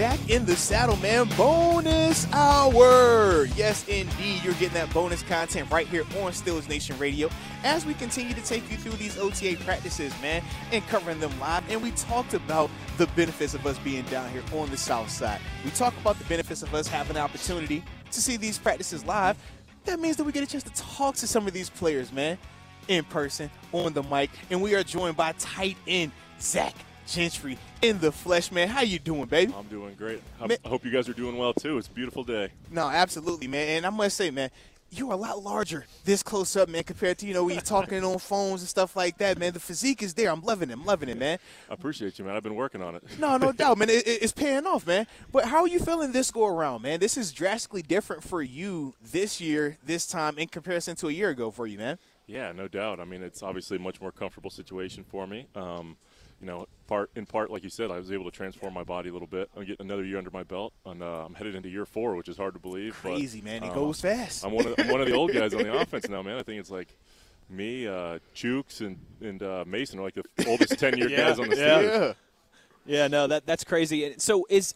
back in the saddle, man. Bonus hour. Yes, indeed. You're getting that bonus content right here on Steelers Nation Radio as we continue to take you through these OTA practices, man, and covering them live. And we talked about the benefits of us being down here on the south side. We talk about the benefits of us having the opportunity to see these practices live. That means that we get a chance to talk to some of these players, man, in person, on the mic. And we are joined by tight end Zach Gentry in the flesh, man. How you doing, baby? I'm doing great. I hope you guys are doing well too. It's a beautiful day. No, absolutely, man. And I must say, man, you're a lot larger this close up, man, compared to, you know, when you're talking on phones and stuff like that, man. The physique is there. I'm loving it. I'm loving it, man. I appreciate you, man. I've been working on it. No, no doubt, man. It, it's paying off, man. But how are you feeling this go around, man? This is drastically different for you this year, this time, in comparison to a year ago for you, man. Yeah, no doubt. I mean, it's obviously a much more comfortable situation for me. Um, you know, part in part, like you said, I was able to transform my body a little bit. I'm getting another year under my belt, and uh, I'm headed into year four, which is hard to believe. Crazy, but, man. It um, goes fast. I'm one, of, I'm one of the old guys on the offense now, man. I think it's like me, uh, Chooks, and and uh, Mason are like the oldest ten year yeah. guys on the yeah. Steelers. Yeah. yeah, no, that that's crazy. So is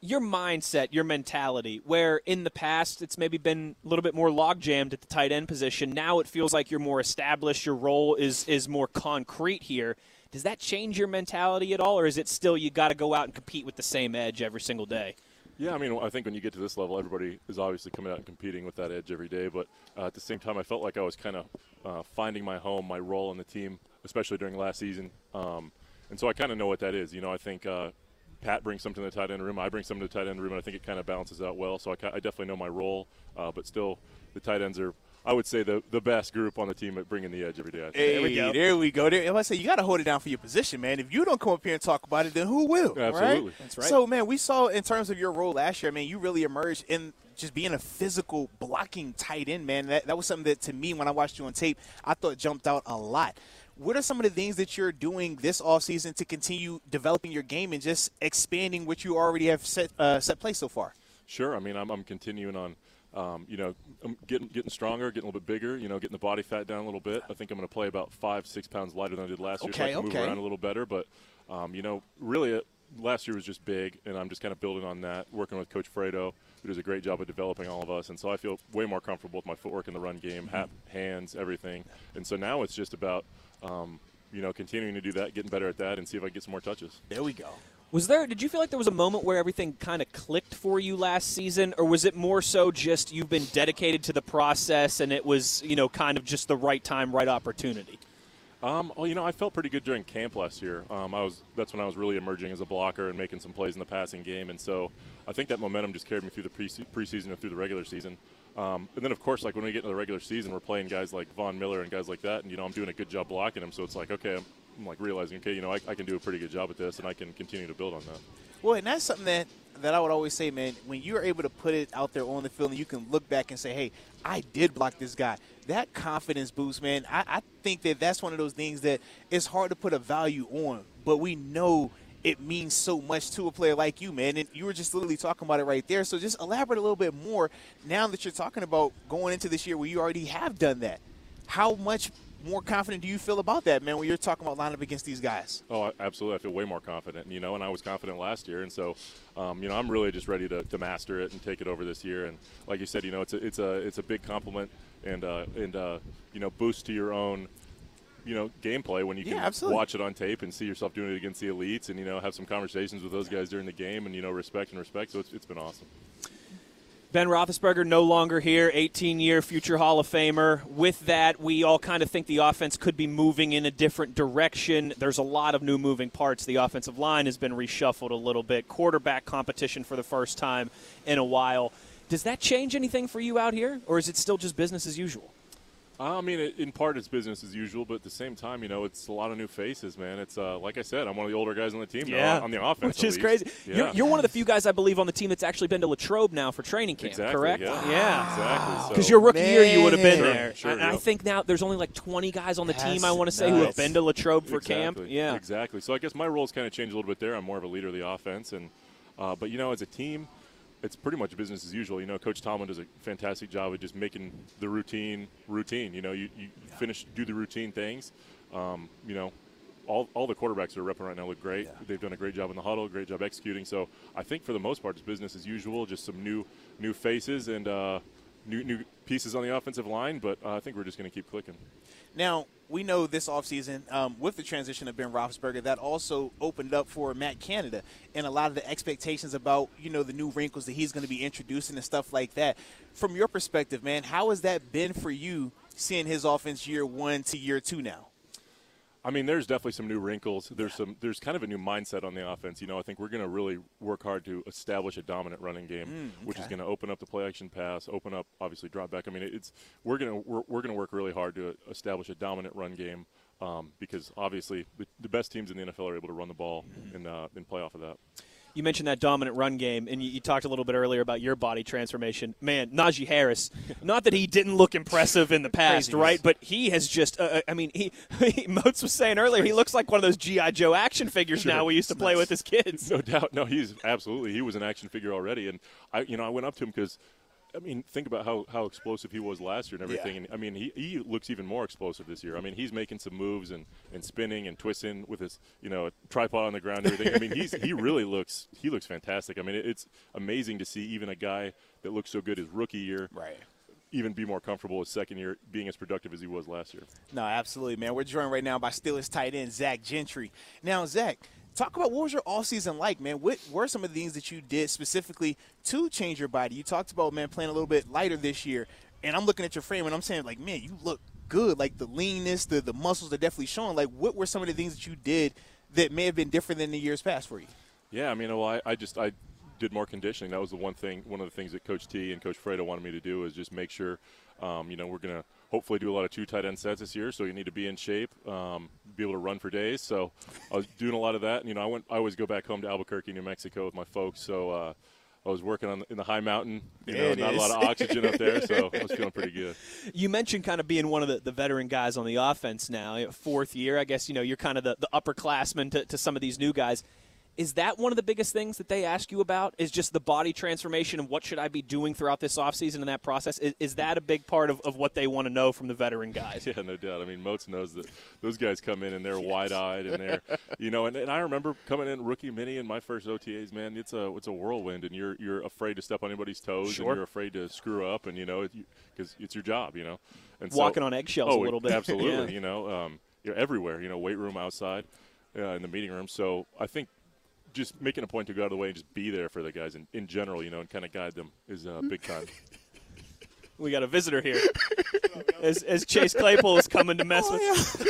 your mindset, your mentality, where in the past it's maybe been a little bit more log jammed at the tight end position. Now it feels like you're more established. Your role is is more concrete here. Does that change your mentality at all, or is it still you got to go out and compete with the same edge every single day? Yeah, I mean, I think when you get to this level, everybody is obviously coming out and competing with that edge every day. But uh, at the same time, I felt like I was kind of uh, finding my home, my role in the team, especially during last season. Um, and so I kind of know what that is. You know, I think uh, Pat brings something to the tight end room. I bring something to the tight end room, and I think it kind of balances out well. So I, I definitely know my role, uh, but still, the tight ends are I would say the the best group on the team at bringing the edge every day. Hey, there we go. There we go. There, I say you got to hold it down for your position, man. If you don't come up here and talk about it, then who will? Absolutely, right? that's right. So, man, we saw in terms of your role last year, I mean, you really emerged in just being a physical blocking tight end, man. That that was something that to me when I watched you on tape, I thought jumped out a lot. What are some of the things that you're doing this offseason to continue developing your game and just expanding what you already have set uh, set place so far? Sure. I mean, I'm, I'm continuing on um, you know, I'm getting getting stronger, getting a little bit bigger. You know, getting the body fat down a little bit. I think I'm going to play about five, six pounds lighter than I did last year. So I can okay. move around a little better. But um, you know, really, uh, last year was just big, and I'm just kind of building on that. Working with Coach Fredo, who does a great job of developing all of us, and so I feel way more comfortable with my footwork in the run game, Mm-hmm. hat, hands, everything. And so now it's just about. Um, you know, continuing to do that, getting better at that, and see if I can get some more touches. There we go. Was there? Did you feel like there was a moment where everything kind of clicked for you last season, or was it more so just you've been dedicated to the process and it was you know kind of just the right time, right opportunity? Um, well, you know, I felt pretty good during camp last year. Um, I was that's when I was really emerging as a blocker and making some plays in the passing game, and so I think that momentum just carried me through the pre- preseason and through the regular season. Um, and then, of course, like when we get into the regular season, we're playing guys like Von Miller and guys like that, and you know, I'm doing a good job blocking them. So it's like, okay, I'm, I'm like realizing, okay, you know, I, I, can do a pretty good job at this, and I can continue to build on that. Well, and that's something that that I would always say, man. When you're able to put it out there on the field, and you can look back and say, "Hey, I did block this guy." That confidence boost, man. I, I think that that's one of those things that it's hard to put a value on, but we know it means so much to a player like you, man. And you were just literally talking about it right there. So just elaborate a little bit more now that you're talking about going into this year where you already have done that. How much more confident do you feel about that, man, when you're talking about lining up against these guys? Oh, absolutely. I feel way more confident, you know, and I was confident last year. And so, um, you know, I'm really just ready to, to master it and take it over this year. And like you said, you know, it's a, it's a, it's a big compliment and, uh, and, uh, you know, boost to your own, you know, gameplay when you can yeah, watch it on tape and see yourself doing it against the elites and, you know, have some conversations with those guys during the game and, you know, respect and respect. So it's, it's been awesome. Ben Roethlisberger no longer here, 18-year future Hall of Famer. With that, we all kind of think the offense could be moving in a different direction. There's a lot of new moving parts. The offensive line has been reshuffled a little bit. Quarterback competition for the first time in a while. Does that change anything for you out here, or is it still just business as usual? I mean, in part, it's business as usual, but at the same time, you know, it's a lot of new faces, man. It's uh, like I said, I'm one of the older guys on the team yeah. now, on the offense, which is least. crazy. Yeah. You're, you're, one of the few guys I believe on the team that's actually been to Latrobe now for training camp. Exactly, correct? Yeah, yeah. exactly. Because so. your rookie year, you would have been Sure, there. sure, and yep. I think now there's only like 20 guys on the team. I want to say who have been to Latrobe for exactly. camp. Yeah, exactly. So I guess my role's kind of changed a little bit there. I'm more of a leader of the offense, and uh, but you know, as a team, it's pretty much business as usual. You know, Coach Tomlin does a fantastic job of just making the routine routine. You know, you, you finish do the routine things. Um, you know, all, all the quarterbacks that are repping right now look great. They've done a great job in the huddle, great job executing. So I think for the most part, it's business as usual. Just some new new faces and uh, new new pieces on the offensive line. But uh, I think we're just going to keep clicking. Now, we know this offseason, um, with the transition of Ben Roethlisberger, that also opened up for Matt Canada and a lot of the expectations about, you know, the new wrinkles that he's going to be introducing and stuff like that. From your perspective, man, how has that been for you seeing his offense year one to year two now? I mean, there's definitely some new wrinkles. There's some. There's kind of a new mindset on the offense. You know, I think we're going to really work hard to establish a dominant running game, Mm, which is going to open up the play action pass, open up obviously drop back. I mean, it's we're going to we're, we're going to work really hard to establish a dominant run game um, because obviously the, the best teams in the NFL are able to run the ball Mm-hmm. and uh, and play off of that. You mentioned that dominant run game, and you, you talked a little bit earlier about your body transformation. Man, Najee Harris, not that he didn't look impressive in the past, right? But he has just, uh, I mean, he, he, Moats was saying earlier, he looks like one of those G.I. Joe action figures Sure. now we used to play with as kids. No doubt. No, he's absolutely. He was an action figure already, and I, you know, I went up to him because, I mean, think about how, how explosive he was last year and everything. Yeah. And I mean, he, he looks even more explosive this year. I mean, he's making some moves and, and spinning and twisting with his, you know, tripod on the ground and everything. I mean, he's he really looks he looks fantastic. I mean, it, it's amazing to see even a guy that looks so good his rookie year, Right. Even be more comfortable his second year, being as productive as he was last year. No, absolutely, man. We're joined right now by Steelers tight end Zach Gentry. Now, Zach, talk about what was your all season like, man? What were some of the things that you did specifically to change your body? You talked about man playing a little bit lighter this year, and I'm looking at your frame and I'm saying like, man, you look good. Like the leanness, the the muscles are definitely showing. Like, what were some of the things that you did that may have been different than the years past for you? Yeah, I mean, well, I, I just I did more conditioning. That was the one thing, one of the things that Coach T and Coach Fredo wanted me to do is just make sure, um, you know, we're gonna hopefully do a lot of two tight end sets this year. So you need to be in shape, um, be able to run for days. So I was doing a lot of that. And, you know, I went. I always go back home to Albuquerque, New Mexico, with my folks. So. Uh, I was working on in the high mountain. You know, it not is. a lot of oxygen up there, so I was feeling pretty good. You mentioned kind of being one of the, the veteran guys on the offense now, fourth year. I guess, you know, you're kind of the, the upperclassman to, to some of these new guys. Is that one of the biggest things that they ask you about? Is just the body transformation and what should I be doing throughout this offseason in that process? Is, is that a big part of, of what they want to know from the veteran guys? Yeah, no doubt. I mean, Moats knows that those guys come in and they're wide-eyed and they're, you know, and, and I remember coming in rookie mini in my first OTAs. Man, it's a it's a whirlwind, and you're you're afraid to step on anybody's toes, Sure. and you're afraid to screw up, and you know, because it's your job, you know, and so- Walking on eggshells oh, a little bit. Absolutely, Yeah. you know, um, you're everywhere. You know, weight room, outside, uh, in the meeting room. So I think. Just making a point to go out of the way and just be there for the guys in, in general, you know, and kind of guide them is uh, big time. We got a visitor here. As, as Chase Claypool is coming to mess with.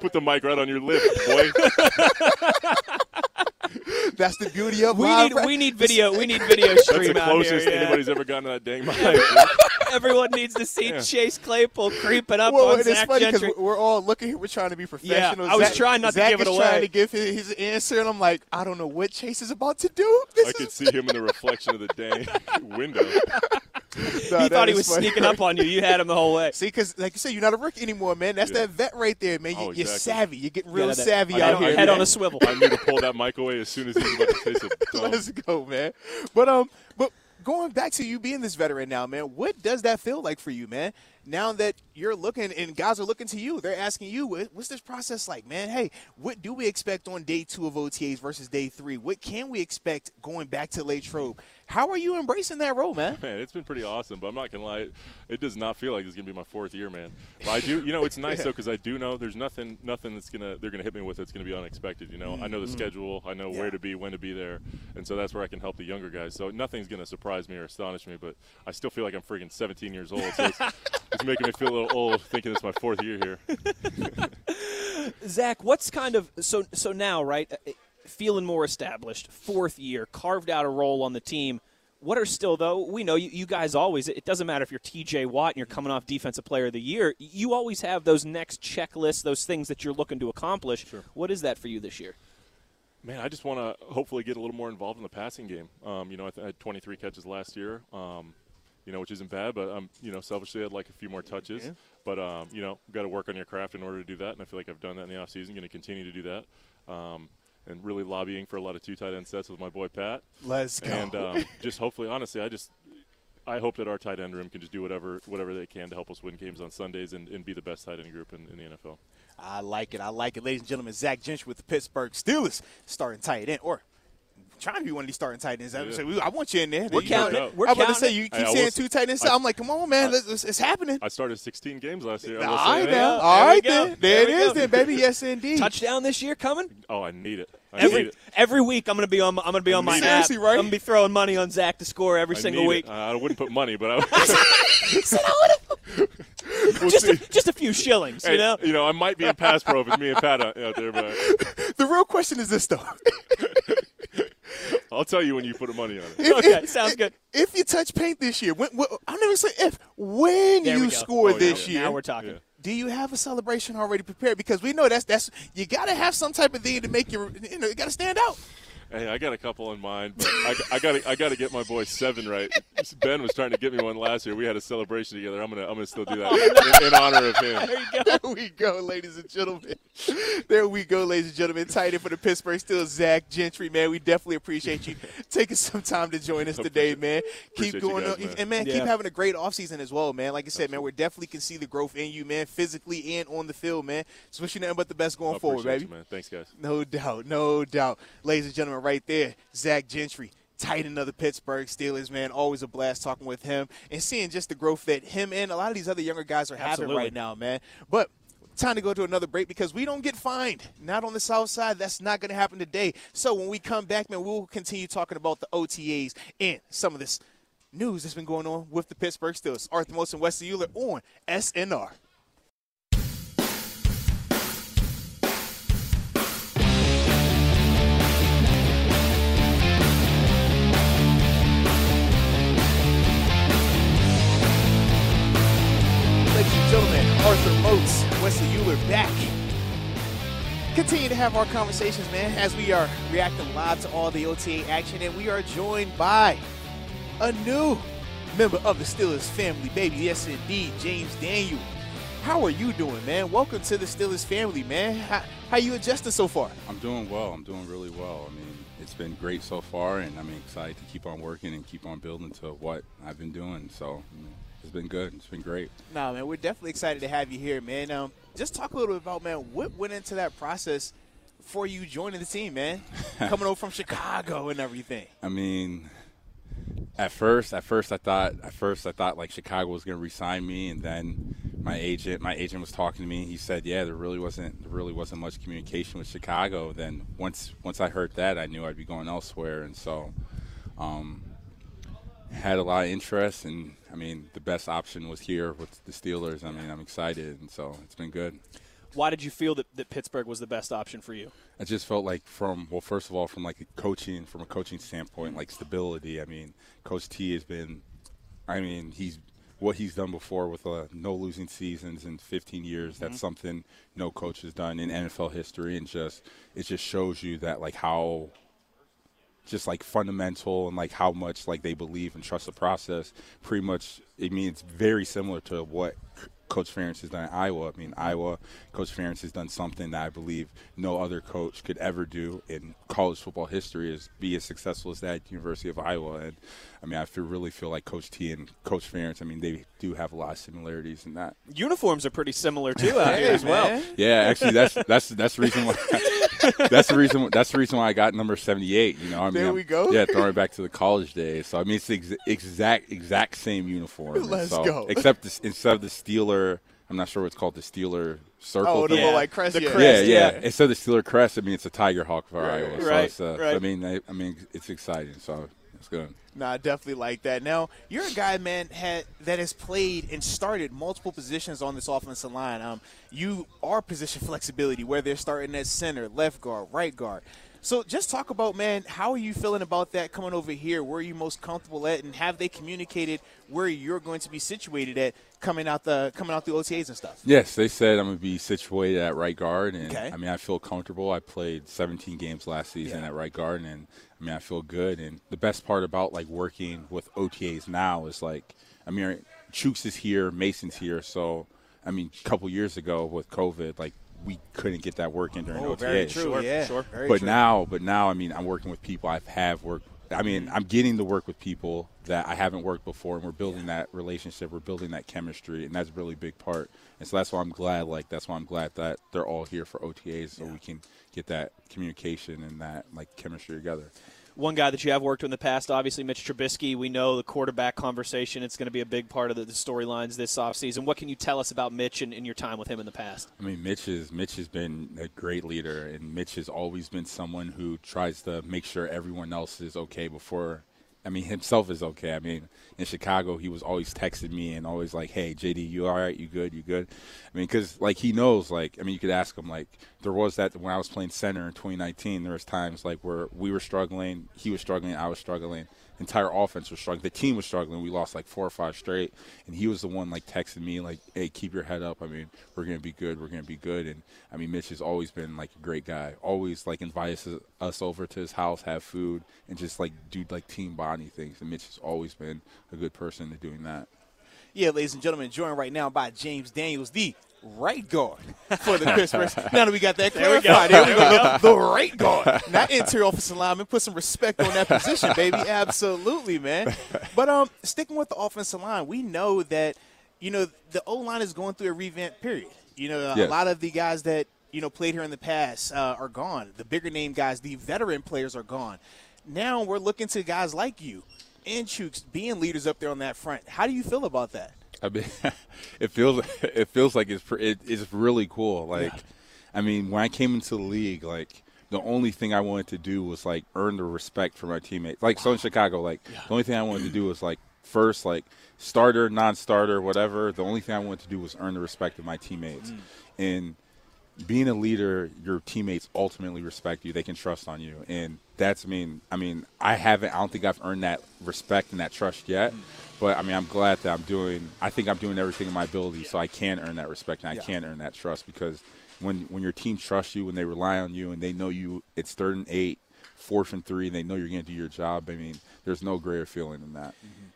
Put the mic right on your lip, boy. That's the beauty of We live need we need video we need video stream That's the out closest here. yeah. anybody's ever gotten to that dang mic. Everyone needs to see Yeah. Chase Claypool creeping up Well, on and it's Zach funny because Gentry. we're all looking here. We're trying to be professional. Yeah, I was Zach- trying not to give it is away. trying to give his, his answer, and I'm like, I don't know what Chase is about to do. This I is could see him in the reflection of the dang window. No, he thought he was funny. sneaking up on you. You had him the whole way. See, because like you said, you're not a rookie anymore, man. That's Yeah. that vet right there, man. You, Oh, You're exactly. savvy. You're getting real Yeah, that- savvy head out here. head man. on a swivel. I need to pull that mic away as soon as he was about to say something. Let's go, man. But um, but going back to you being this veteran now, man, what does that feel like for you, man? Now that you're looking and guys are looking to you, they're asking you, what's this process like, man? Hey, what do we expect on day two of OTAs versus day three? What can we expect going back to Latrobe? How are you embracing that role, man? Man, it's been pretty awesome, but I'm not gonna lie, it, does not feel like it's gonna be my fourth year, man. But I do, you know, it's nice though because I do know there's nothing, nothing that's gonna they're gonna hit me with that's gonna be unexpected. You know, I know the mm-hmm. schedule, I know Yeah. where to be, when to be there, and so that's where I can help the younger guys. So nothing's gonna surprise me or astonish me, but I still feel like I'm freaking 17 years old. So it's, making me feel a little old thinking it's my fourth year here. Zach, what's kind of so so now, right? uh, Feeling more established, fourth year, carved out a role on the team. What are still though? We know you, you guys always. It doesn't matter if you're T.J. Watt and you're coming off Defensive Player of the Year. You always have those next checklists, those things that you're looking to accomplish. Sure. What is that for you this year? Man, I just want to hopefully get a little more involved in the passing game. Um, you know, I, th- I had 23 catches last year, um, you know, which isn't bad, but um, you know, selfishly, I'd like a few more touches. But um, you know, got to work on your craft in order to do that, and I feel like I've done that in the offseason. Going to continue to do that, um, and really lobbying for a lot of two tight end sets with my boy Pat. Let's And um, just hopefully, honestly, I just I hope that our tight end room can just do whatever whatever they can to help us win games on Sundays and, and be the best tight end group in, in the NFL. I like it. I like it. Ladies and gentlemen, Zach Gentry with the Pittsburgh Steelers starting tight end, or trying to be one of these starting tight ends. I, Yeah. say, I want you in there. We're You counting. We're I'm about to say, you keep Hey, saying was- two tight ends. I- I'm like, come on, man. Let's- it's, it's happening. I started 16 games last year. I All will say right, that. now. go. All There right, then. There There it we is, then, baby. Yes, indeed. Touchdown this year coming. Oh, I need it. I Every need it. every week, I'm gonna be on. I'm gonna be on my Seriously, app. right? I'm gonna be throwing money on Zach to score every I single week. Uh, I wouldn't put money, but I we'll just see. a, just a few shillings, Hey, you know. you know, I might be in pass pro if it's me and Pat out out there, but The real question is this, though. I'll tell you when you put the money on it. If- Okay, if- sounds good. If you touch paint this year, when, when, I'm never say if, when There you score Oh, yeah, this yeah. year, Now we're talking. Yeah. do you have a celebration already prepared? Because we know that's that's you got to have some type of thing to make your you know you got to stand out. Hey, I got a couple in mind, but I, I got I got to get my boy seven right. Ben was trying to get me one last year. We had a celebration together. I'm gonna I'm gonna still do that in, in honor of him. There we go, ladies and gentlemen. There we go, ladies and gentlemen. Tight end for the Pittsburgh Steelers, Zach Gentry, man. We definitely appreciate you taking some time to join us today, man. Keep Appreciate you going guys, man. and man, keep having a great offseason as well, man. Like I said, man, we definitely can see the growth in you, man, physically and on the field, man. So wish you nothing but the best going I forward, appreciate baby. you, man. Thanks, guys. No doubt, no doubt. Ladies and gentlemen, right there, Zach Gentry, tight end of the Pittsburgh Steelers, man. Always a blast talking with him and seeing just the growth that him and a lot of these other younger guys are having Absolutely. right now, man. But time to go to another break because we don't get fined. Not on the south side. That's not going to happen today. So when we come back, man, we'll continue talking about the OTAs and some of this news that's been going on with the Pittsburgh Steelers. Arthur and Wesley Euler on SNR. Arthur Moats, Wesley Euler back. Continue to have our conversations, man, as we are reacting live to all the OTA action, and we are joined by a new member of the Steelers family, baby. Yes, indeed, James Daniel. How are you doing, man? Welcome to the Steelers family, man. How, how you adjusting so far? I'm doing well. I'm doing really well. I mean, it's been great so far, and I'm excited to keep on working and keep on building to what I've been doing. So you know, it's been good. It's been great. Nah, man, we're definitely excited to have you here, man. Um, just talk a little bit about, man, what went into that process for you joining the team, man? Coming over from Chicago and everything. I mean, at first, at first I thought, at first I thought like Chicago was going to re-sign me, and then my agent, my agent was talking to me. He said, "Yeah, there really wasn't, there really wasn't much communication with Chicago." Then once, once I heard that, I knew I'd be going elsewhere, and so, um, had a lot of interest, and I mean, the best option was here with the Steelers. I mean, I'm excited, and so it's been good. Why did you feel that, that Pittsburgh was the best option for you? I just felt like from well, first of all, from like a coaching, from a coaching standpoint, like stability. I mean, Coach T has been, I mean, he's what he's done before with uh, no losing seasons in 15 years. That's something no coach has done in NFL history, and just it just shows you that like how just like fundamental and like how much like they believe and trust the process. Pretty much, I mean, it's very similar to what Coach Ferentz has done at Iowa. I mean, Iowa Coach Ferentz has done something that I believe no other coach could ever do in college football history is be as successful as that University of Iowa. And I mean, I feel really feel like Coach T and Coach Ferentz. I mean, they do have a lot of similarities in that. Uniforms are pretty similar too out here Hey, as well. man. Yeah, actually, that's that's that's the reason why. that's the reason. That's the reason why I got number seventy-eight. You know, I mean, There I'm- we go. Yeah, throwing it back to the college days. So I mean, it's the ex- exact exact same uniform. Let's so, go. Except this, instead of the Steeler, I'm not sure what's called the Steeler circle. Oh, the. Yeah. little like crest, The yeah. crest. yeah, yeah. yeah. Instead of the Steeler crest, I mean it's a tiger hawk for Right, Iowa. So right, it's, uh, right. I mean, I, I mean, it's exciting. So it's good. Nah, definitely like that. Now, you're a guy, man, had, that has played and started multiple positions on this offensive line. Um, you are position flexibility, where they're starting at center, left guard, right guard. So just talk about, man, how are you feeling about that coming over here? Where are you most comfortable at, and have they communicated where you're going to be situated at coming out the coming out the OTAs and stuff? Yes, they said I'm going to be situated at right guard, and Okay. I mean I feel comfortable. I played 17 games last season Yeah. at right guard, and I mean I feel good. And the best part about like working with OTAs now is like I mean Chooks is here, Mason's here, so I mean a couple years ago with COVID, like we couldn't get that work in during Oh, OTAs. very true. Sure, yeah, sure. very but true. now, but now, I mean, I'm working with people I've worked I mean, I'm getting to work with people that I haven't worked before, and we're building that relationship. We're building that chemistry, and that's a really big part. And so that's why I'm glad. Like that's why I'm glad that they're all here for OTAs, so we can get that communication and that like chemistry together. One guy that you have worked with in the past, obviously Mitch Trubisky. We know the quarterback conversation. It's going to be a big part of the, the storylines this offseason. What can you tell us about Mitch and, and your time with him in the past? I mean, Mitch is Mitch has been a great leader, and Mitch has always been someone who tries to make sure everyone else is okay before. I mean, himself is okay. I mean, in Chicago, he was always texting me and always like, "Hey, JD, you all right? You good? You good?" I mean, because like he knows, like, I mean, you could ask him. Like, there was that when I was playing center in 2019, there was times like where we were struggling, he was struggling, I was struggling entire offense was struggling. The team was struggling. We lost like four or five straight, and he was the one like texting me like, "Hey, keep your head up. I mean, we're gonna be good. We're gonna be good." And I mean, Mitch has always been like a great guy. Always like invites us- over to his house, have food, and just like do like team bonding things. And Mitch has always been a good person to doing that. Yeah, ladies and gentlemen, joined right now by James Daniels, the right guard for the Pittsburgh. now that we got that clarified, there we go. The right guard, not interior offensive lineman. Put some respect on that position, baby. Absolutely, man. But um, sticking with the offensive line, we know that you know the O line is going through a revamp period. You know, a lot of the guys that you know played here in the past uh, are gone. The bigger name guys, the veteran players are gone. Now we're looking to guys like you and Chooks being leaders up there on that front. How do you feel about that? I mean, it feels it feels like it's it, it's really cool. Like, I mean, when I came into the league, like the only thing I wanted to do was like earn the respect for my teammates. Like, so in Chicago, like the only thing I wanted to do was like first like starter, non-starter, whatever. The only thing I wanted to do was earn the respect of my teammates, mm. and being a leader, your teammates ultimately respect you. They can trust on you, and that's I mean, I mean, I haven't. I don't think I've earned that respect and that trust yet. But I mean, I'm glad that I'm doing. I think I'm doing everything in my ability so I can earn that respect and I Yeah. can earn that trust because when when your team trusts you, when they rely on you, and they know you, it's third and eight, fourth and three, and they know you're going to do your job. I mean, there's no greater feeling than that. Mm-hmm.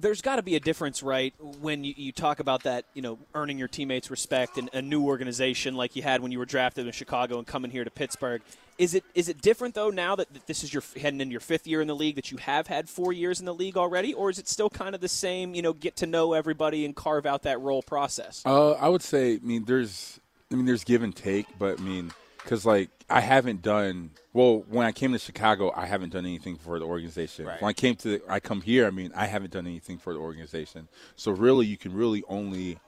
There's got to be a difference, right, when you, you talk about that, you know, earning your teammates' respect and a new organization like you had when you were drafted in Chicago and coming here to Pittsburgh. Is it is it different though now that this is your heading into your fifth year in the league that you have had four years in the league already, or is it still kind of the same? You know, get to know everybody and carve out that role process. Uh, I would say, I mean, there's, I mean, there's give and take, but I mean, because like I haven't done well when I came to Chicago, I haven't done anything for the organization. Right. When I came to, I come here, I mean, I haven't done anything for the organization. So really, you can really only.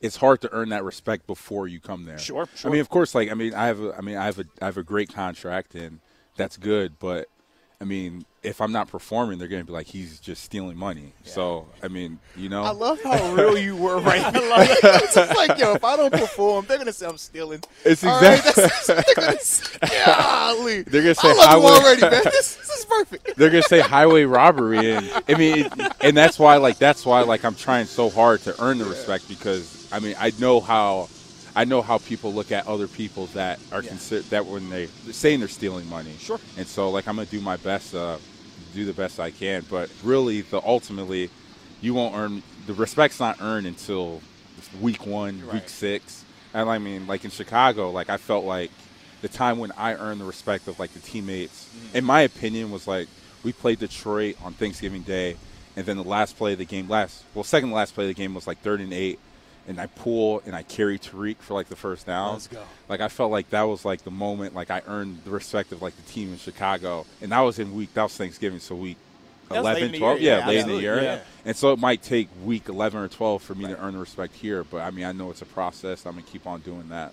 It's hard to earn that respect before you come there. Sure, sure. I mean, of course, like I mean, I have, a, I mean, I have a, I have a great contract, and that's good. But I mean, if I'm not performing, they're going to be like, he's just stealing money. So I mean, you know, I love how real you were right now. it's just like, yo, if I don't perform, they're gonna say I'm stealing. It's All right, exactly- that's- they're gonna say, golly. They're gonna say I love you highway- already, man. This, this is perfect. they're gonna say highway robbery and i mean it, and that's why like that's why like i'm trying so hard to earn the respect because i mean i know how i know how people look at other people that are Yeah. considered that when they they're saying they're stealing money Sure. and so like i'm gonna do my best uh do the best i can but really the ultimately you won't earn the respect's not earned until week one Right. week six and i mean like in chicago like i felt like the time when I earned the respect of like the teammates, in my opinion, was like we played Detroit on Thanksgiving Day, and then the last play of the game, last well, second to last play of the game was like third and eight, and I pull and I carry Tarik for like the first down. Let's go. Like I felt like that was like the moment like I earned the respect of like the team in Chicago, and that was in week that was Thanksgiving, so week. That was late 11, 12, year, yeah, yeah, late in the year. yeah. And so it might take week 11 or 12 for me to earn the respect here, but I mean, I know it's a process. I'm going to keep on doing that.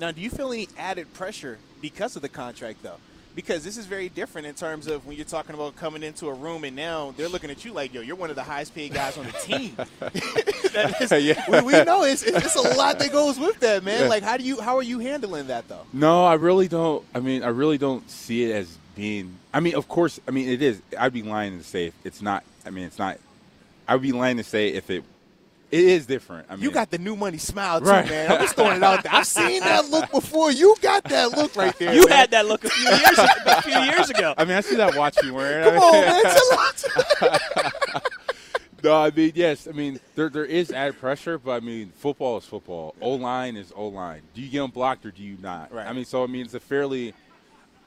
Now, do you feel any added pressure because of the contract, though? Because this is very different in terms of when you're talking about coming into a room and now they're looking at you like, yo, you're one of the highest paid guys on the team. Is- Yeah. we, we know it's, it's, it's a lot that goes with that, man. Yeah. Like, how do you, how are you handling that, though? No, I really don't. I mean, I really don't see it as being. I mean, of course, I mean it is. I'd be lying to say if it's not. I mean, it's not. I would be lying to say if it. It is different. I mean, You got the new money smile, too, Right. man. I'm just throwing it out there. I've seen that look before. You got that look right there. You man. had that look a few years a few years ago. I mean, I see that watch you wearing. Come on, man. Tell us. No, I mean yes. I mean there there is added pressure, but I mean football is football. O line is O line. Do you get them blocked or do you not? Right. I mean, so I mean it's a fairly.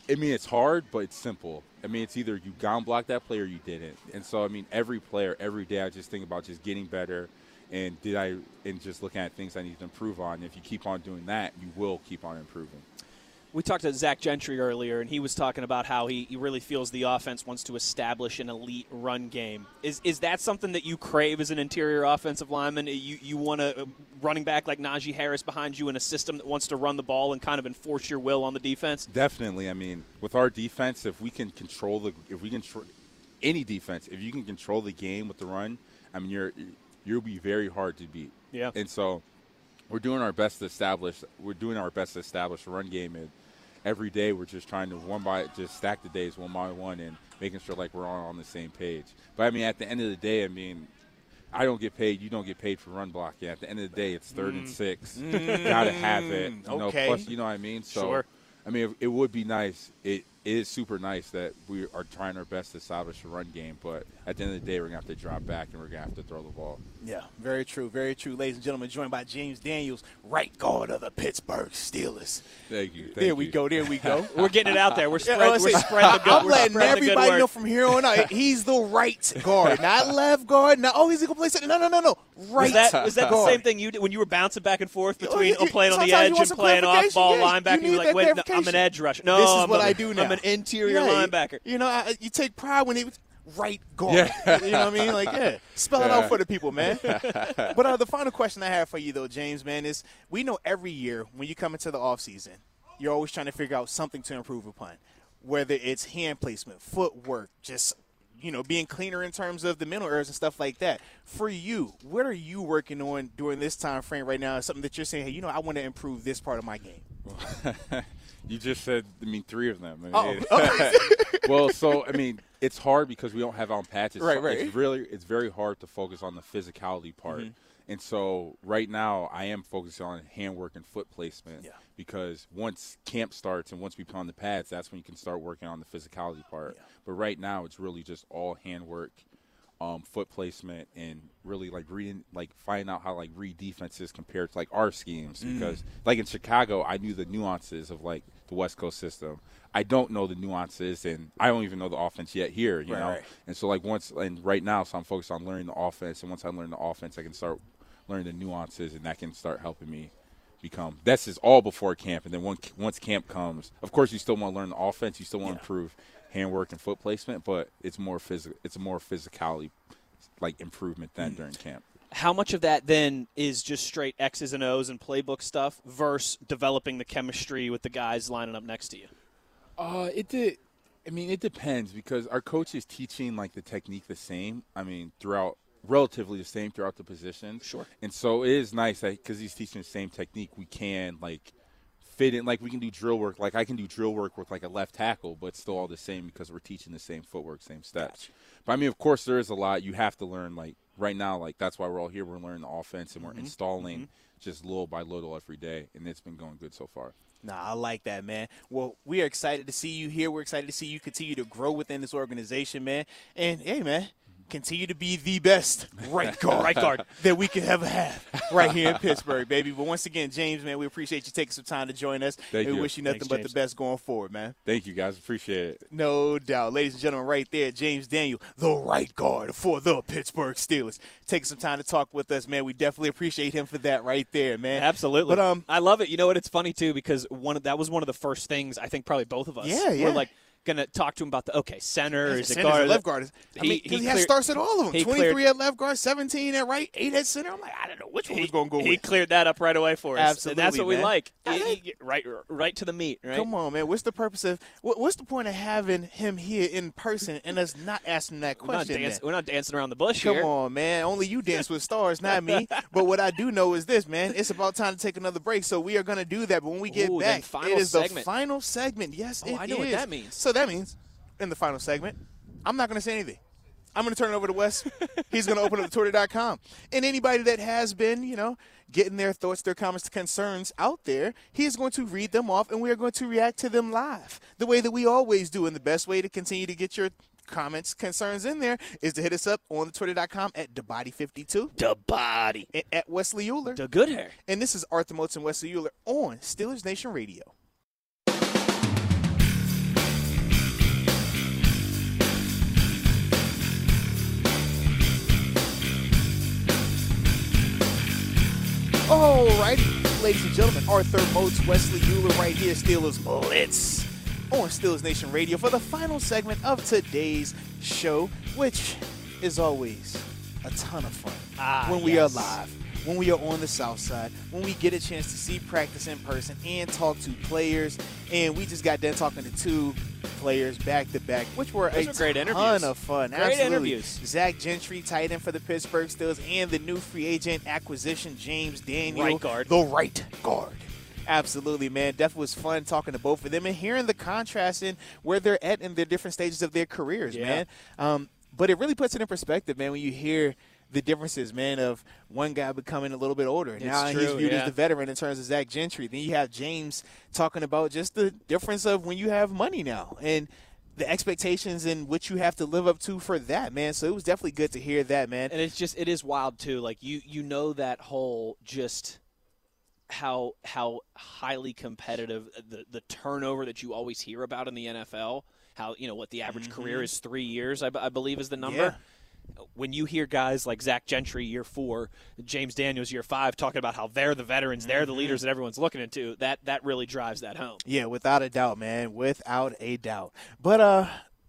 I mean, it's hard, but it's simple. I mean, it's either you down block that player or you didn't. And so, I mean, every player, every day, I just think about just getting better and did I and just looking at things I need to improve on. If you keep on doing that, you will keep on improving. We talked to Zach Gentry earlier, and he was talking about how he, he really feels the offense wants to establish an elite run game. Is is that something that you crave as an interior offensive lineman? You you want a running back like Najee Harris behind you in a system that wants to run the ball and kind of enforce your will on the defense? Definitely. I mean, with our defense, if we can control the if we can any defense, if you can control the game with the run, I mean, you're you'll be very hard to beat. Yeah. And so we're doing our best to establish we're doing our best to establish a run game and every day we're just trying to one by just stack the days one by one and making sure like we're all on the same page. But I mean at the end of the day, I mean I don't get paid. You don't get paid for run blocking. At the end of the day, it's third mm. and six. Mm. Gotta have it. You okay. Know, plus, you know what I mean. So, sure. I mean, it, it would be nice. It it is super nice that we are trying our best to establish a run game, but at the end of the day, we're going to have to drop back and we're going to have to throw the ball. Yeah, very true, very true. Ladies and gentlemen, joined by James Daniels, right guard of the Pittsburgh Steelers. Thank you. Thank there you. we go, there we go. we're getting it out there. We're, spread, yeah, we're spreading the good I'm letting everybody know from here on out, he's the right guard, not left guard. Not, oh, he's going to play center. No, no, no, no. Right was that, was that the same thing you did when you were bouncing back and forth oh, between oh, you, playing on the edge and playing off ball yeah, linebacker? You, you were like, wait, no, I'm an edge rusher. No, this is I'm what a, I do now. I'm an interior yeah, linebacker. You know, I, you take pride when he was right guard. Yeah. you know what I mean? Like, yeah, spell it out for the people, man. but uh, the final question I have for you, though, James, man, is we know every year when you come into the off season, you're always trying to figure out something to improve upon, whether it's hand placement, footwork, just you know, being cleaner in terms of the mental errors and stuff like that. For you, what are you working on during this time frame right now? Something that you're saying, hey, you know, I want to improve this part of my game. you just said, I mean, three of them. I mean, oh. well, so I mean, it's hard because we don't have on patches. Right, right. It's really, it's very hard to focus on the physicality part. Mm-hmm. And so right now, I am focusing on handwork and foot placement yeah. because once camp starts and once we put on the pads, that's when you can start working on the physicality part. Yeah. But right now, it's really just all handwork, um, foot placement, and really like reading, like finding out how like read defenses compared to like our schemes. Mm. Because like in Chicago, I knew the nuances of like the West Coast system. I don't know the nuances, and I don't even know the offense yet here. You right, know, right. and so like once and right now, so I'm focused on learning the offense, and once I learn the offense, I can start learning the nuances, and that can start helping me become. This is all before camp, and then once once camp comes, of course, you still want to learn the offense. You still want to yeah. improve handwork and foot placement, but it's more physical. It's a more physicality like improvement than mm. during camp. How much of that then is just straight X's and O's and playbook stuff versus developing the chemistry with the guys lining up next to you? Uh, it did. I mean, it depends because our coach is teaching like the technique the same. I mean, throughout relatively the same throughout the position. Sure. And so it is nice because he's teaching the same technique, we can like fit in. Like we can do drill work. Like I can do drill work with like a left tackle, but still all the same because we're teaching the same footwork, same steps. Gotcha. But I mean, of course, there is a lot you have to learn. Like right now, like that's why we're all here. We're learning the offense and we're mm-hmm. installing mm-hmm. just little by little every day, and it's been going good so far. Nah, I like that, man. Well, we are excited to see you here. We're excited to see you continue to grow within this organization, man. And hey, man, continue to be the best right guard, right guard that we could ever have right here in Pittsburgh, baby. But once again, James, man, we appreciate you taking some time to join us. Thank we you. wish you nothing Thanks, but James. the best going forward, man. Thank you, guys. Appreciate it. No doubt. Ladies and gentlemen, right there, James Daniel, the right guard for the Pittsburgh Steelers. Taking some time to talk with us, man. We definitely appreciate him for that right there, man. Absolutely. But um I love it. You know what? It's funny too because one of, that was one of the first things I think probably both of us yeah, yeah. were like – going to talk to him about the okay center is it guard left guard. I he, mean, he, he has starts at all of them. Twenty three at left guard, seventeen at right, eight at center. I'm like, I don't know which one he's going to go with he with. cleared that up right away for us. Absolutely, and that's what man. we like. I, right, right to the meat. Right. Come on, man. What's the purpose of? What, what's the point of having him here in person and us not asking that question? We're not, dance, we're not dancing around the bush Come here. on, man. Only you dance with stars, not me. but what I do know is this, man. It's about time to take another break, so we are going to do that. But when we get Ooh, back, final it is segment. the final segment. Yes, oh, it I know is. what that means. So that means in the final segment, I'm not going to say anything. I'm going to turn it over to Wes. He's going to open up the Twitter.com. And anybody that has been, you know, getting their thoughts, their comments, concerns out there, he is going to read them off and we are going to react to them live the way that we always do. And the best way to continue to get your comments, concerns in there is to hit us up on the Twitter.com at TheBody52. The body. And at Wesley Euler. The good hair. And this is Arthur Moats and Wesley Euler on Steelers Nation Radio. All right, ladies and gentlemen, Arthur Moats, Wesley Euler right here, Steelers Blitz on Steelers Nation Radio for the final segment of today's show, which is always a ton of fun Ah, when we yes. are live, when we are on the South Side, when we get a chance to see practice in person and talk to players. And we just got done talking to two players back to back, which were Those a were great ton interviews. of fun. Great Absolutely. interviews. Zach Gentry, tight end for the Pittsburgh Steelers, and the new free agent acquisition, James Daniel, Right guard. the right guard. Absolutely, man. Definitely was fun talking to both of them and hearing the contrast in where they're at in their different stages of their careers, Yeah. man. Um, but it really puts it in perspective, man, when you hear the differences, man, of one guy becoming a little bit older. now he's true, viewed yeah. as the veteran in terms of Zach Gentry. Then you have James talking about just the difference of when you have money now and the expectations and what you have to live up to for that, man. So it was definitely good to hear that, man. and it's just it is wild too like you you know that whole just how how highly competitive the the turnover that you always hear about in the NFL how you know what the average career mm-hmm. is 3 years I, b- I believe is the number when you hear guys like Zach Gentry year 4 James Daniels year 5 talking about how they're the veterans they're the leaders that everyone's looking into that that really drives that home Yeah, without a doubt, man. Without a doubt. But uh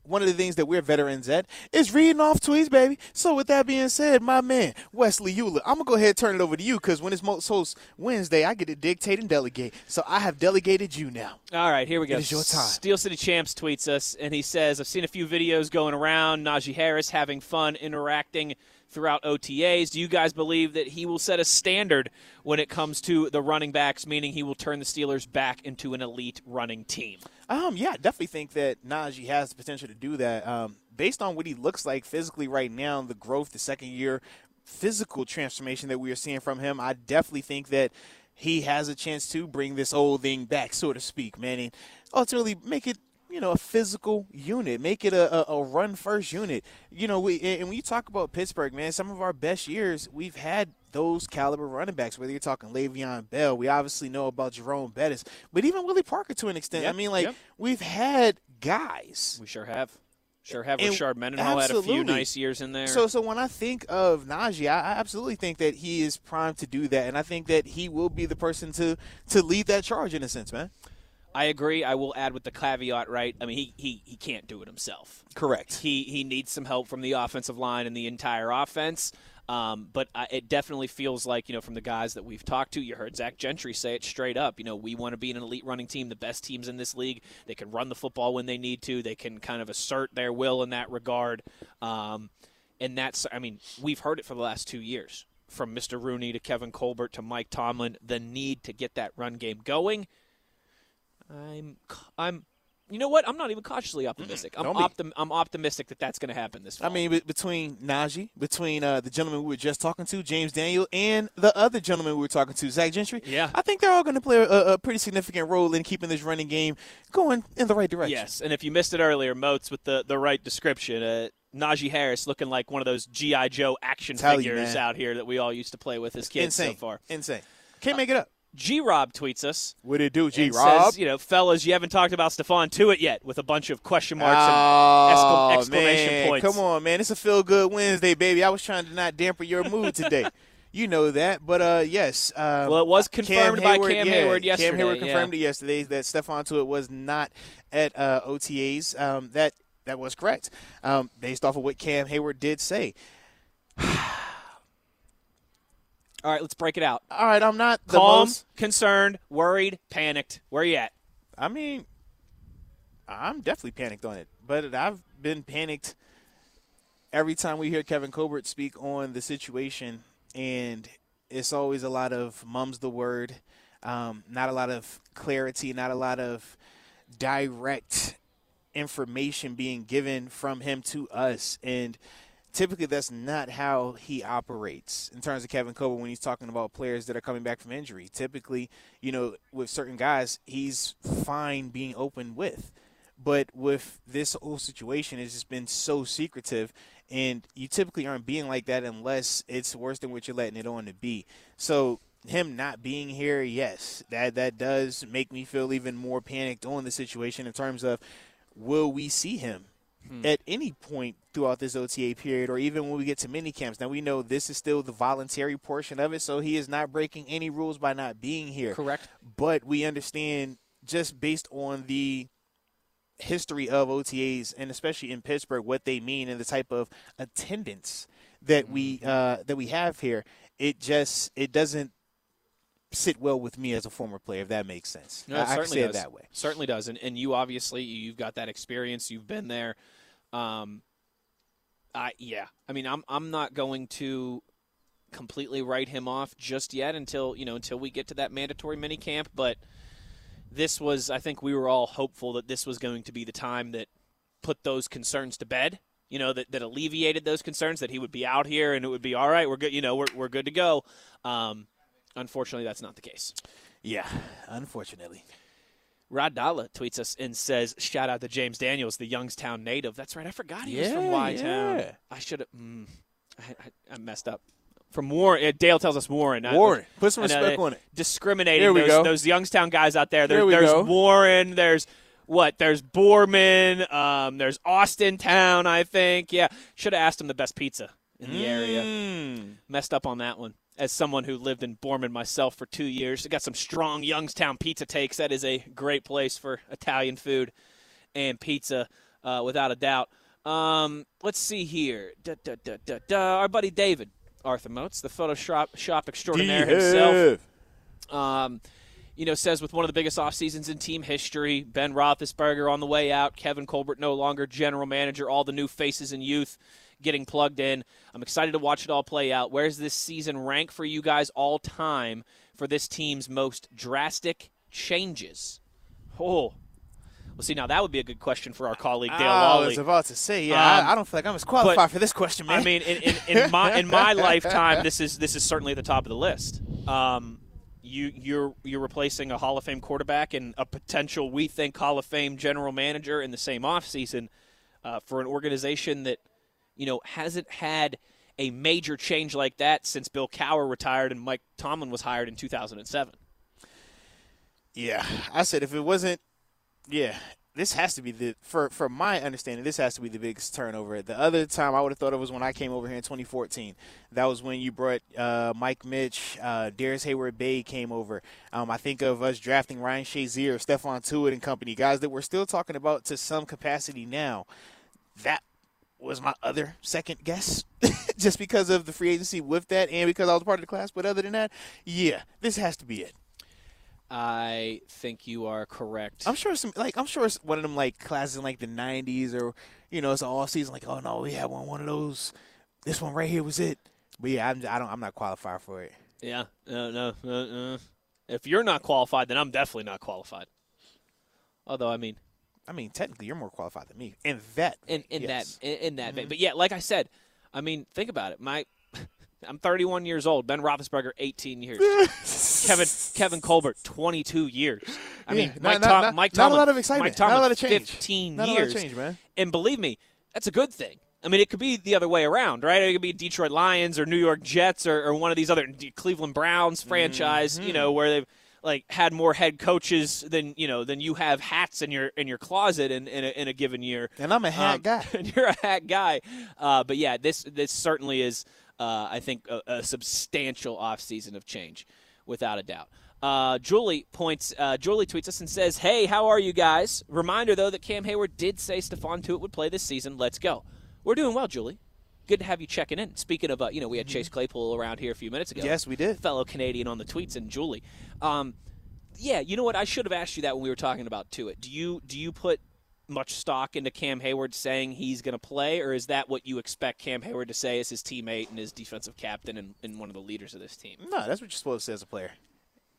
one of the things that we're veterans at is reading off tweets, baby. So with that being said, my man, Wesley Euler, I'm gonna go ahead and turn it over to you because when it's Most Host Wednesday, I get to dictate and delegate. So I have delegated you now. All right, here we go. It is your time. Steel City Champs tweets us, and he says, I've seen a few videos going around. Najee Harris having fun interacting throughout OTAs. Do you guys believe that he will set a standard when it comes to the running backs, meaning he will turn the Steelers back into an elite running team? Um, yeah, definitely think that Najee has the potential to do that. Um, based on what he looks like physically right now, the growth, the second year physical transformation that we are seeing from him, I definitely think that he has a chance to bring this old thing back, so to speak, man, and ultimately make it. You know, a physical unit, make it a, a, a run first unit. You know, we and when you talk about Pittsburgh, man, some of our best years we've had those caliber running backs. Whether you're talking Le'Veon Bell, we obviously know about Jerome Bettis, but even Willie Parker to an extent. Yep, I mean, like yep. we've had guys. We sure have. Sure have. And- Rashard Mendenhall had a few nice years in there. So, so when I think of Najee, I, I absolutely think that he is primed to do that, and I think that he will be the person to to lead that charge in a sense, man. I agree. I will add with the caveat, right? I mean, he, he, he can't do it himself. Correct. He he needs some help from the offensive line and the entire offense. Um, but I, it definitely feels like you know from the guys that we've talked to. You heard Zach Gentry say it straight up. You know we want to be an elite running team, the best teams in this league. They can run the football when they need to. They can kind of assert their will in that regard. Um, and that's I mean we've heard it for the last two years from Mr. Rooney to Kevin Colbert to Mike Tomlin. The need to get that run game going. I'm I'm you know what? I'm not even cautiously optimistic. I'm optim- I'm optimistic that that's going to happen this fall. I mean, be- between Najee, between uh, the gentleman we were just talking to, James Daniel, and the other gentleman we were talking to, Zach Gentry, Yeah. I think they're all going to play a, a pretty significant role in keeping this running game going in the right direction. yes, and if you missed it earlier, Moats with the the right description. Uh, Najee Harris looking like one of those GI Joe action figures man. out here that we all used to play with as kids insane, so far. insane. Can't make it up. G Rob tweets us. What did it do, G and Rob? says, you know, fellas, you haven't talked about Stephon Tuitt yet with a bunch of question marks and Oh, excla- exclamation man. points. Come on, man. It's a feel good Wednesday, baby. I was trying to not dampen your mood today. you know that. But uh, yes. Um, Well, it was confirmed by Cam yeah, Hayward yesterday. Cam Hayward yeah. confirmed it yesterday that Stephon Tuitt was not at uh, OTAs. Um, that that was correct, um, based off of what Cam Hayward did say. All right, let's break it out. All right, I'm not the Calm, most. concerned, worried, panicked. Where you at? I mean, I'm definitely panicked on it, but I've been panicked every time we hear Kevin Colbert speak on the situation, and it's always a lot of mum's the word, um, not a lot of clarity, not a lot of direct information being given from him to us, and typically that's not how he operates in terms of Kevin Colbert when he's talking about players that are coming back from injury. Typically, you know, with certain guys, he's fine being open with. But with this whole situation, it's just been so secretive, and you typically aren't being like that unless it's worse than what you're letting it on to be. So him not being here, yes, that that does make me feel even more panicked on the situation in terms of will we see him at any point throughout this OTA period, or even when we get to mini camps. Now we know this is still the voluntary portion of it, so he is not breaking any rules by not being here. Correct. But we understand just based on the history of OTAs and especially in Pittsburgh what they mean and the type of attendance that we Mm-hmm. uh, that we have here. It just it doesn't sit well with me as a former player, if that makes sense. No, I, it I certainly say does. it that way. Certainly does. And, and you obviously you've got that experience. You've been there. Um, I yeah. I mean, I'm I'm not going to completely write him off just yet until you know until we get to that mandatory mini camp. But this was, I think, we were all hopeful that this was going to be the time that put those concerns to bed. You know that, that alleviated those concerns that he would be out here and it would be all right. We're good. You know we're we're good to go. Um, unfortunately, that's not the case. Yeah, unfortunately. Rod Dalla tweets us and says, "Shout out to James Daniels, the Youngstown native." That's right. I forgot he was from Yeah, Y Town. yeah. I should have. Mm, I, I, I messed up. From Warren, Dale tells us Warren. I- Warren. Put some I respect on it. Discriminating Here we those, go. those Youngstown guys out there. There- Here we there's go. Warren. There's what? There's Boardman. Um, there's Austintown. I think. Yeah. Should have asked him the best pizza in the area. Mm. Messed up on that one. As someone who lived in Boardman myself for two years, I got some strong Youngstown pizza takes. That is a great place for Italian food and pizza, uh, without a doubt. Um, let's see here. Da, da, da. Our buddy David Arthur Moats, the Photoshop shop extraordinaire himself, um, you know, says with one of the biggest off seasons in team history, Ben Roethlisberger on the way out, Kevin Colbert no longer general manager, all the new faces and youth getting plugged in. I'm excited to watch it all play out. Where's this season rank for you guys all time for this team's most drastic changes? Oh. Well, see, now that would be a good question for our colleague Dale I was about to say, yeah, Um, I, I don't feel like I'm as qualified but- for this question, man. I mean, in, in, in my in my lifetime, this is this is certainly at the top of the list. Um, you you're you're replacing a Hall of Fame quarterback and a potential we think Hall of Fame general manager in the same offseason uh, for an organization that you know hasn't had a major change like that since Bill Cowher retired and Mike Tomlin was hired in 2007. Yeah, I said if it wasn't, yeah, this has to be the for for my understanding, this has to be the biggest turnover. The other time I would have thought it was when I came over here in 2014. That was when you brought uh, Mike Mitch, uh, Darrius Heyward-Bey came over. Um, I think of us drafting Ryan Shazier, Stephon Tuitt and company, guys that we're still talking about to some capacity now. That was my other second guess, just because of the free agency with that, and because I was part of the class. But other than that, yeah, this has to be it. I think you are correct. I'm sure some like I'm sure it's one of them like classes in like the '90s or you know it's all season like oh no we had one one of those this one right here was it but yeah I'm I don't I'm not qualified for it Yeah, no, no, no, no. If you're not qualified, then I'm definitely not qualified. Although, I mean, I mean technically you're more qualified than me in that in in yes. that in, in that vein. Mm-hmm. But yeah, like I said, I mean, think about it. My, I'm 31 years old. Ben Roethlisberger, 18 years. Kevin Kevin Colbert, 22 years. I Yeah, mean, not- Mike, not- Tom, not- Mike not a lot of excitement, Mike not a lot of change. 15 not years. a lot of change man And believe me, that's a good thing. I mean, it could be the other way around, right? It could be Detroit Lions or New York Jets or, or one of these other Cleveland Browns mm-hmm. franchise, you know, where they've like had more head coaches than you know than you have hats in your in your closet in in a, in a given year. and I'm a hat Um, guy and you're a hat guy. Uh, but yeah, this this certainly is, uh, I think, a, a substantial offseason of change, without a doubt. Uh, Julie points. Uh, Julie tweets us and says, "Hey, how are you guys? Reminder though that Cam Heyward did say Stephon Tuitt would play this season. Let's go. We're doing well, Julie. Good to have you checking in. Speaking of, uh, you know, we had Chase Claypool around here a few minutes ago. yes we did fellow Canadian on the tweets and Julie. Um, yeah, you know what? I should have asked you that when we were talking about Tuitt. Do you do you put much stock into Cam Heyward saying he's going to play, or is that what you expect Cam Heyward to say as his teammate and his defensive captain and, and one of the leaders of this team? no that's what you're supposed to say as a player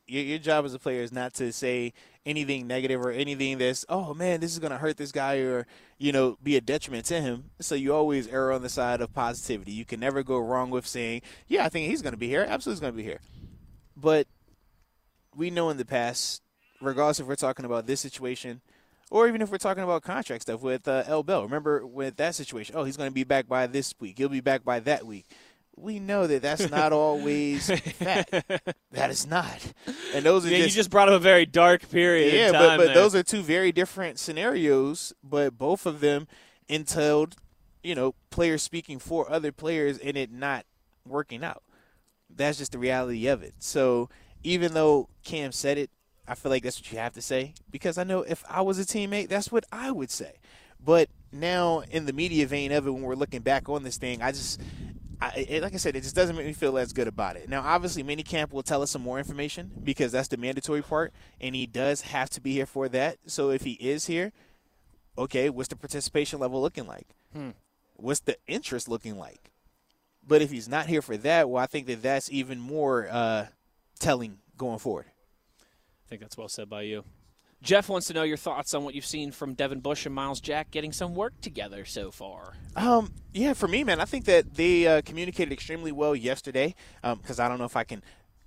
your, your job as a player is not to say anything negative or anything that's oh man this is going to hurt this guy or you know be a detriment to him so you always err on the side of positivity you can never go wrong with saying yeah i think he's going to be here absolutely going to be here but we know in the past regardless if we're talking about this situation or even if we're talking about contract stuff with uh, El Bell. Remember with that situation? Oh, he's going to be back by this week. He'll be back by that week. We know that that's not always fact. That is not. And those are Yeah, just, you just brought up a very dark period. yeah, but but there. those are two very different scenarios. But both of them entailed, you know, players speaking for other players and it not working out. That's just the reality of it. So even though Cam said it, I feel like that's what you have to say because I know if I was a teammate, that's what I would say. But now, in the media vein of it, when we're looking back on this thing, I just, I, it, like I said, it just doesn't make me feel as good about it. Now, obviously, minicamp will tell us some more information because that's the mandatory part, and he does have to be here for that. So if he is here, okay, what's the participation level looking like? Hmm. What's the interest looking like? But if he's not here for that, well, I think that that's even more uh, telling going forward. I think that's well said by you. Jeff wants to know your thoughts on what you've seen from Devin Bush and Myles Jack getting some work together so far. Um, yeah, for me, man, I think that they uh, communicated extremely well yesterday. Because I don't know if I can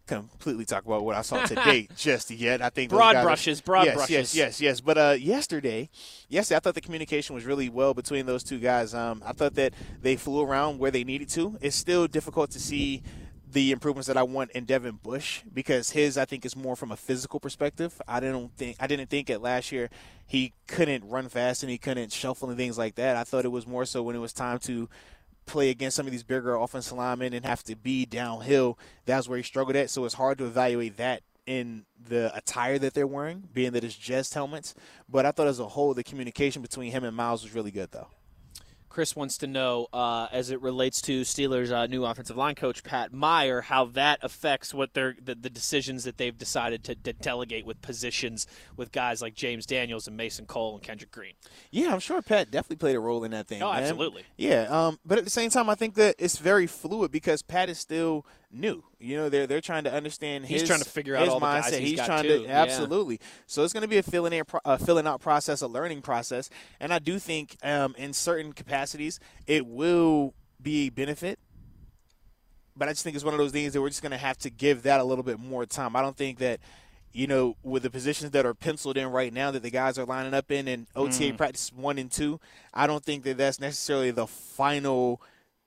completely talk about what I saw today just yet. I think Broad guys brushes, broad yes, brushes. Yes, yes, yes. But uh, yesterday, yesterday, I thought the communication was really well between those two guys. Um, I thought that they flew around where they needed to. It's still difficult to see the improvements that I want in Devin Bush because his I think is more from a physical perspective. I didn't think I didn't think at last year he couldn't run fast and he couldn't shuffle and things like that. I thought it was more so when it was time to play against some of these bigger offensive linemen and have to be downhill. That's where he struggled at. So it's hard to evaluate that in the attire that they're wearing, being that it's just helmets. But I thought as a whole, the communication between him and Myles was really good, though. Chris wants to know, uh, as it relates to Steelers' uh, new offensive line coach Pat Meyer, how that affects what they're the, the decisions that they've decided to, to delegate with positions with guys like James Daniels and Mason Cole and Kendrick Green. Yeah, I'm sure Pat definitely played a role in that thing. Oh, man. absolutely. Yeah, um, but at the same time, I think that it's very fluid because Pat is still new. You know, they're they're trying to understand. He's his, trying to figure out his all the mindset. he's, trying too. to Yeah. absolutely. So it's going to be a filling in, pro- uh, filling out process, a learning process, and I do think um, in certain capacities it will be a benefit. But I just think it's one of those things that we're just going to have to give that a little bit more time. I don't think that you know, with the positions that are penciled in right now that the guys are lining up in and Mm. OTA practice one and two, I don't think that that's necessarily the final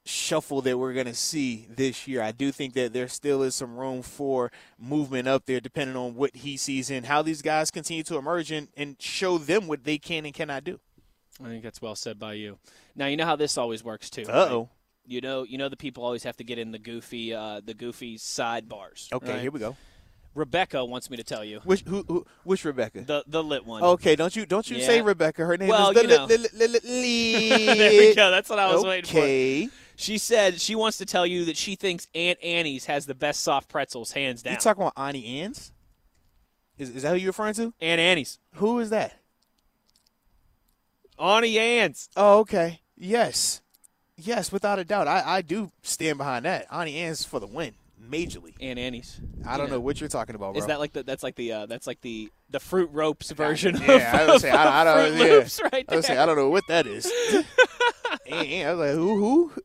shuffle that we're going to see this year. I do think that there still is some room for movement up there depending on what he sees and how these guys continue to emerge and, and show them what they can and cannot do. I think that's well said by you. Now you know how this always works too. Uh oh. right? You know, you know the people always have to get in the goofy, uh, the goofy sidebars. Okay, right? here we go. Rebecca wants me to tell you Which who, who which Rebecca? the the lit one. Okay, don't you don't you say Rebecca. Her name Well, is you know. Li- there we go. That's what I was waiting for. Okay. She said she wants to tell you that she thinks Aunt Annie's has the best soft pretzels, hands down. You talking about Auntie Anne's? Is, is that who you're referring to? Aunt Annie's. Who is that? Auntie Anne's. Oh, okay. Yes. Yes, without a doubt. I, I do stand behind that. Auntie Anne's for the win, majorly. And Annie's. I don't You know what you're talking about, bro. Is that like the that's like the uh, that's like the the fruit ropes version yeah, I of, was say I, I don't. Fruit Yeah. Loops right I was say. I don't know what that is. and I was like, who?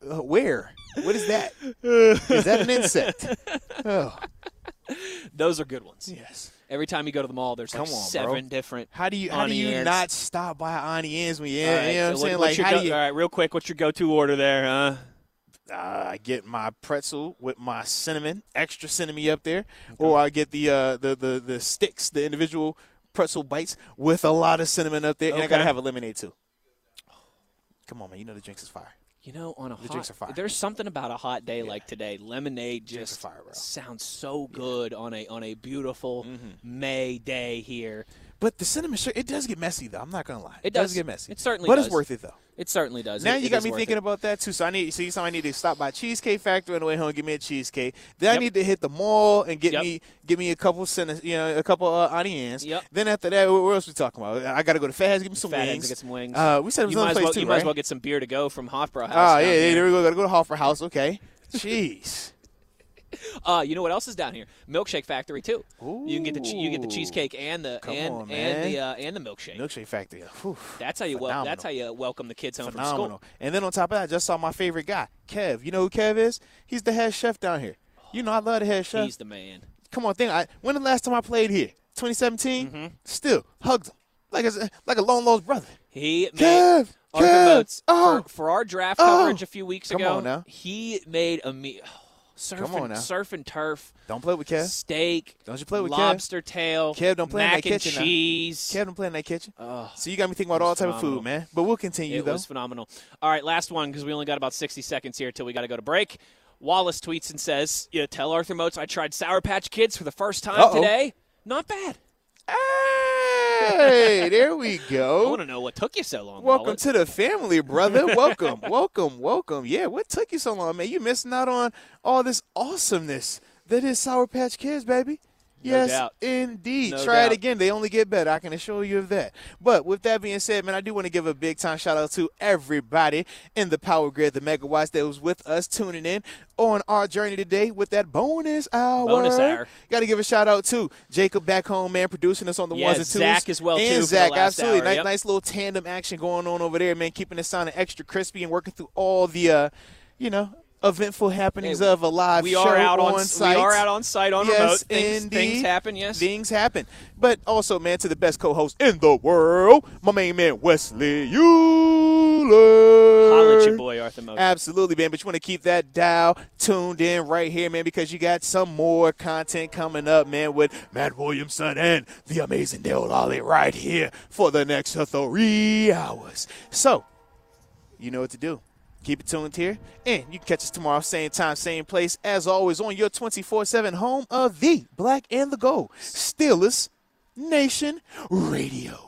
Who? Uh, where? What is that? Is that an insect? Oh, Those are good ones. yes. Every time you go to the mall, there's like Come on, bro. seven different. How do you how do you Anne's. not stop by Auntie Anne's when you, All right, you know what I'm saying? Like go- do you? all right, real quick, what's your go-to order there? Huh? Uh, I get my pretzel with my cinnamon, extra cinnamon up there, or I get the uh, the the the sticks, the individual pretzel bites with a lot of cinnamon up there, and I gotta have a lemonade too. Come on, man, you know the drinks is fire. You know, on a The drinks hot, are fire. there's something about a hot day like today. Lemonade just fire, sounds so good on a on a beautiful May day here. But the cinnamon sugar, it does get messy though. I'm not gonna lie, It does. get messy. It certainly but does. it's worth it though. It certainly does. Now It- you it got me thinking it. about that too. So I need so I need to stop by Cheesecake Factory on the way home, give me a cheesecake. Then I need to hit the mall and get Yep. me give me a couple cinnamon, you know, a couple uh, onions. Yep. Then after that, what what else we talking about? I got to go to Fast, give me some Fatheads wings. get some wings. Uh, we said it was you another might place well too, you right? might as well get some beer to go from Hofbräu House. Oh yeah, yeah, there we go. Got to go to House. Okay. Jeez. Uh, you know what else is down here? Milkshake Factory too. You can get the che- you get the cheesecake and the Come and on, and the uh, and the milkshake. Milkshake Factory. Whew. That's how you wel- that's how you welcome the kids home Phenomenal. from school. And then on top of that, I just saw my favorite guy, Kev. You know who Kev is? He's the head chef down here. You know I love the head chef. He's the man. Come on, think. I, when the last time I played here? 2017. Mm-hmm. Still hugged him like a like a long lost brother. He Kev, Kev, oh, for, for our draft oh. coverage a few weeks Come ago. on now. He made a me. Surf Come on now. surf and turf, Don't play with Kev. steak, Don't you play with Kev. lobster tail, Kev, don't play in mac that and kitchen now. cheese. Kev don't play in that kitchen. Ugh. So you got me thinking about all was type of food, man. But we'll continue It though. was phenomenal. All right, last one because we only got about 60 seconds here till we got to go to break. Wallace tweets and says, "Yeah, tell Arthur Moats I tried Sour Patch Kids for the first time Uh-oh. today. Not bad. Ah! Hey, there we go. I want to know what took you so long. Welcome Wallace. to the family, brother. Welcome, welcome, welcome. Yeah, what took you so long, man? You missing out on all this awesomeness that is Sour Patch Kids, baby. No yes, doubt. indeed. No Try doubt. it again. They only get better. I can assure you of that. But with that being said, man, I do want to give a big time shout out to everybody in the Power Grid, the megawatts that was with us tuning in on our journey today with that bonus hour. Bonus hour. Got to give a shout out to Jacob back home, man, producing us on the Yeah, ones and twos. Zach as well, and too, the Zach, absolutely. hour, Nice, yep. nice little tandem action going on over there, man. Keeping it sounding extra crispy and working through all the, uh, you know, eventful happenings Hey, of a live we show are out on, site. We are out on site on Yes, remote. Things, indeed. things happen. Yes. Things happen. But also, man, to the best co-host in the world, my main man Wesley Euler. Holla at your boy Arthur. Absolutely, man. But you want to keep that dial tuned in right here, man, because you got some more content coming up, man, with Matt Williamson and the amazing Dale Lolley right here for the next three hours. So, you know what to do. Keep it tuned here. And you can catch us tomorrow, same time, same place, as always, on your 24 7 home of the Black and the Gold Steelers Nation Radio.